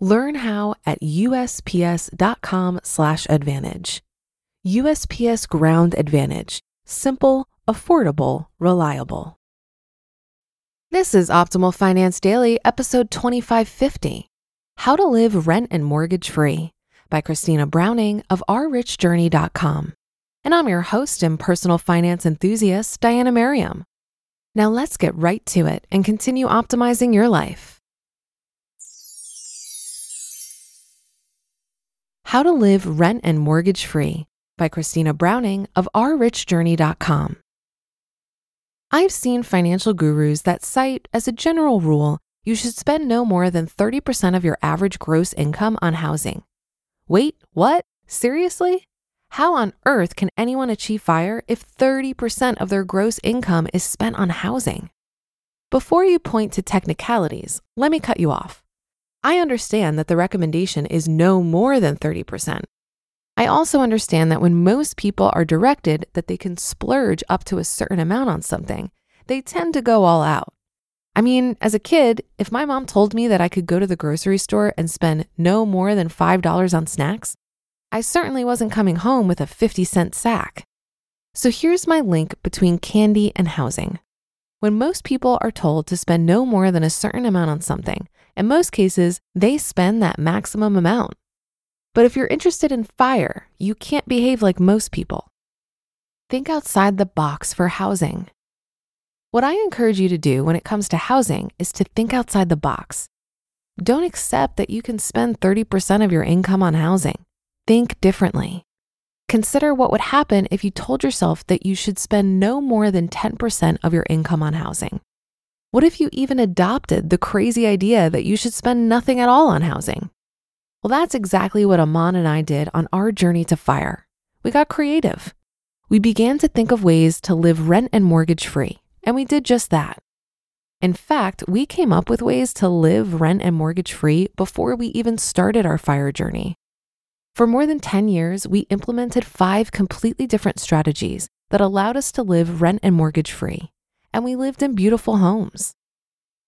Learn how at usps.com/advantage. USPS Ground Advantage: simple, affordable, reliable. This is Optimal Finance Daily, episode 2550. How to live rent and mortgage free by Christina Browning of ourrichjourney.com. And I'm your host and personal finance enthusiast, Diania Merriam. Now let's get right to it and continue optimizing your life. How to Live Rent and Mortgage Free by Christina Browning of ourrichjourney.com. I've seen financial gurus that cite as a general rule you should spend no more than 30% of your average gross income on housing. Wait, what? Seriously? How on earth can anyone achieve FIRE if 30% of their gross income is spent on housing? Before you point to technicalities, let me cut you off. I understand that the recommendation is no more than 30%. I also understand that when most people are directed that they can splurge up to a certain amount on something, they tend to go all out. I mean, as a kid, if my mom told me that I could go to the grocery store and spend no more than $5 on snacks, I certainly wasn't coming home with a 50 cent sack. So here's my link between candy and housing. When most people are told to spend no more than a certain amount on something, in most cases, they spend that maximum amount. But if you're interested in fire, you can't behave like most people. Think outside the box for housing. What I encourage you to do when it comes to housing is to think outside the box. Don't accept that you can spend 30% of your income on housing. Think differently. Consider what would happen if you told yourself that you should spend no more than 10% of your income on housing. What if you even adopted the crazy idea that you should spend nothing at all on housing? Well, that's exactly what Aman and I did on our journey to fire. We got creative. We began to think of ways to live rent and mortgage free, and we did just that. In fact, we came up with ways to live rent and mortgage free before we even started our fire journey. For more than 10 years, we implemented five completely different strategies that allowed us to live rent and mortgage free and we lived in beautiful homes.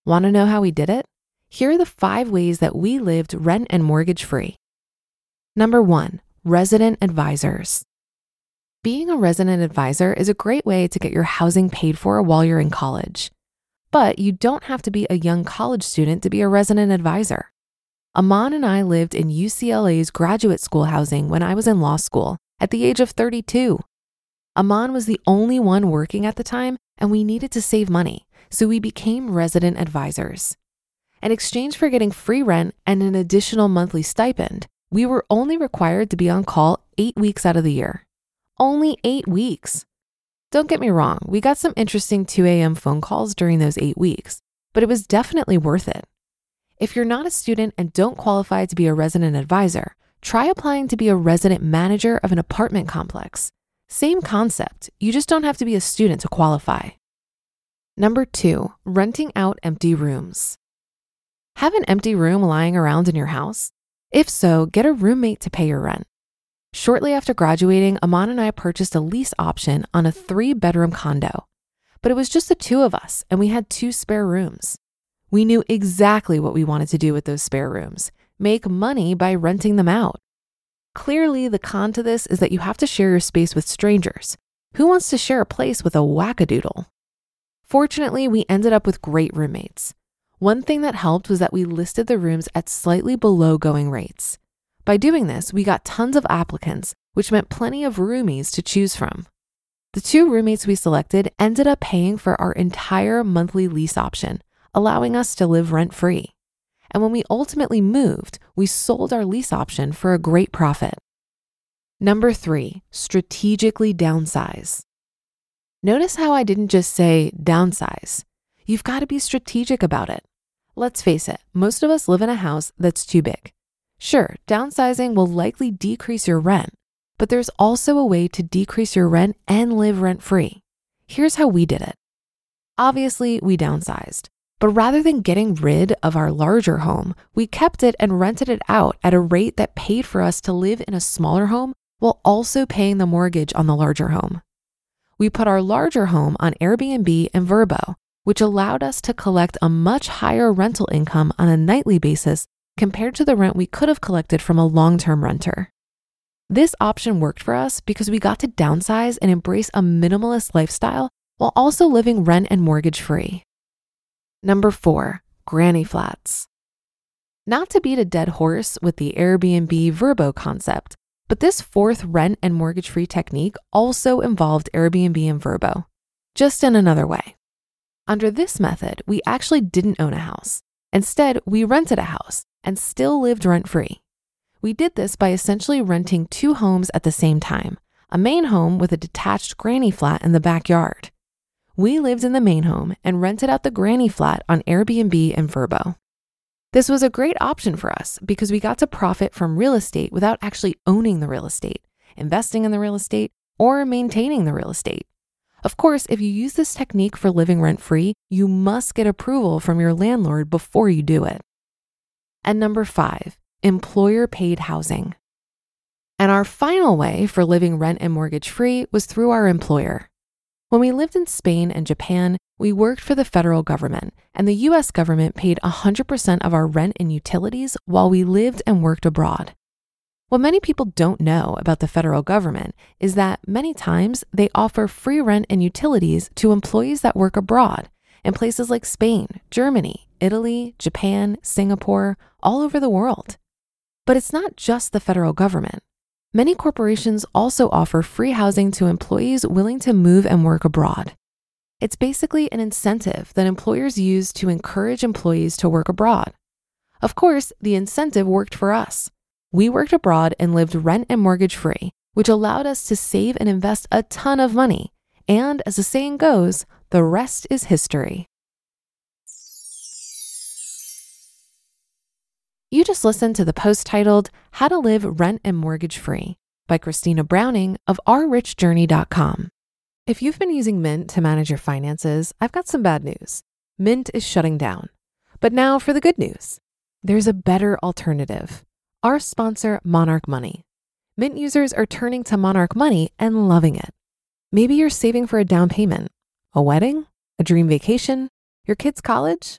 Want to know how we did it? Here are the five ways that we lived rent and mortgage free. Number one, resident advisors. Being a resident advisor is a great way to get your housing paid for while you're in college. But you don't have to be a young college student to be a resident advisor. Aman and I lived in UCLA's graduate school housing when I was in law school at the age of 32. Aman was the only one working at the time, and we needed to save money, so we became resident advisors. In exchange for getting free rent and an additional monthly stipend, we were only required to be on call eight weeks out of the year. Only eight weeks. Don't get me wrong, we got some interesting 2 a.m. phone calls during those eight weeks, but it was definitely worth it. If you're not a student and don't qualify to be a resident advisor, try applying to be a resident manager of an apartment complex same concept, you just don't have to be a student to qualify. Number two, renting out empty rooms. Have an empty room lying around in your house? If so, get a roommate to pay your rent. Shortly after graduating, Aman and I purchased a lease option on a three bedroom condo, but it was just the two of us and we had two spare rooms. We knew exactly what we wanted to do with those spare rooms make money by renting them out. Clearly, the con to this is that you have to share your space with strangers. Who wants to share a place with a wackadoodle? Fortunately, we ended up with great roommates. One thing that helped was that we listed the rooms at slightly below going rates. By doing this, we got tons of applicants, which meant plenty of roomies to choose from. The two roommates we selected ended up paying for our entire monthly lease option, allowing us to live rent free. And when we ultimately moved, we sold our lease option for a great profit. Number three, strategically downsize. Notice how I didn't just say downsize. You've got to be strategic about it. Let's face it, most of us live in a house that's too big. Sure, downsizing will likely decrease your rent, but there's also a way to decrease your rent and live rent free. Here's how we did it. Obviously, we downsized, but rather than getting rid of our larger home, we kept it and rented it out at a rate that paid for us to live in a smaller home while also paying the mortgage on the larger home. We put our larger home on Airbnb and Vrbo, which allowed us to collect a much higher rental income on a nightly basis compared to the rent we could have collected from a long term renter. This option worked for us because we got to downsize and embrace a minimalist lifestyle while also living rent and mortgage free. Number four, granny flats. Not to beat a dead horse with the Airbnb Vrbo concept, but this fourth rent and mortgage free technique also involved Airbnb and Vrbo, just in another way. Under this method, we actually didn't own a house. Instead, we rented a house and still lived rent free. We did this by essentially renting two homes at the same time a main home with a detached granny flat in the backyard. We lived in the main home and rented out the granny flat on Airbnb and Vrbo. This was a great option for us because we got to profit from real estate without actually owning the real estate, investing in the real estate, or maintaining the real estate. Of course, if you use this technique for living rent free, you must get approval from your landlord before you do it. And number five, employer paid housing. And our final way for living rent and mortgage free was through our employer. When we lived in Spain and Japan, we worked for the federal government, and the US government paid 100% of our rent and utilities while we lived and worked abroad. What many people don't know about the federal government is that many times they offer free rent and utilities to employees that work abroad in places like Spain, Germany, Italy, Japan, Singapore, all over the world. But it's not just the federal government. Many corporations also offer free housing to employees willing to move and work abroad. It's basically an incentive that employers use to encourage employees to work abroad. Of course, the incentive worked for us. We worked abroad and lived rent and mortgage free, which allowed us to save and invest a ton of money. And as the saying goes, the rest is history. You just listened to the post titled How to Live Rent and Mortgage Free by Christina Browning of ourrichjourney.com. If you've been using Mint to manage your finances, I've got some bad news. Mint is shutting down. But now for the good news there's a better alternative our sponsor, Monarch Money. Mint users are turning to Monarch Money and loving it. Maybe you're saving for a down payment, a wedding, a dream vacation, your kids' college.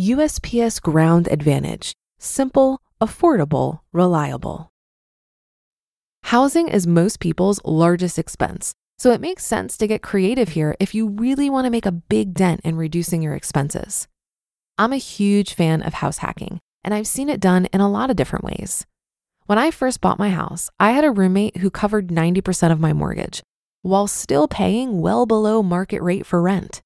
USPS Ground Advantage: simple, affordable, reliable. Housing is most people's largest expense, so it makes sense to get creative here if you really want to make a big dent in reducing your expenses. I'm a huge fan of house hacking and I've seen it done in a lot of different ways. When I first bought my house, I had a roommate who covered 90% of my mortgage while still paying well below market rate for rent.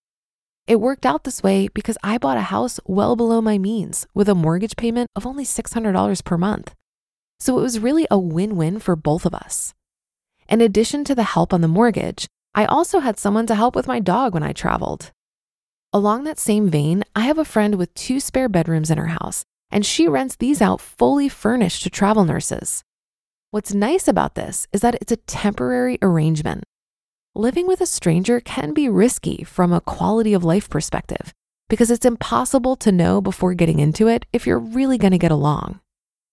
It worked out this way because I bought a house well below my means with a mortgage payment of only $600 per month. So it was really a win win for both of us. In addition to the help on the mortgage, I also had someone to help with my dog when I traveled. Along that same vein, I have a friend with two spare bedrooms in her house, and she rents these out fully furnished to travel nurses. What's nice about this is that it's a temporary arrangement. Living with a stranger can be risky from a quality of life perspective because it's impossible to know before getting into it if you're really going to get along.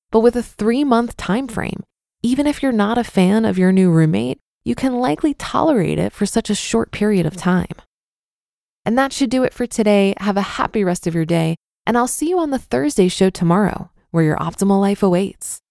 But with a 3-month time frame, even if you're not a fan of your new roommate, you can likely tolerate it for such a short period of time. And that should do it for today. Have a happy rest of your day, and I'll see you on the Thursday show tomorrow, where your optimal life awaits.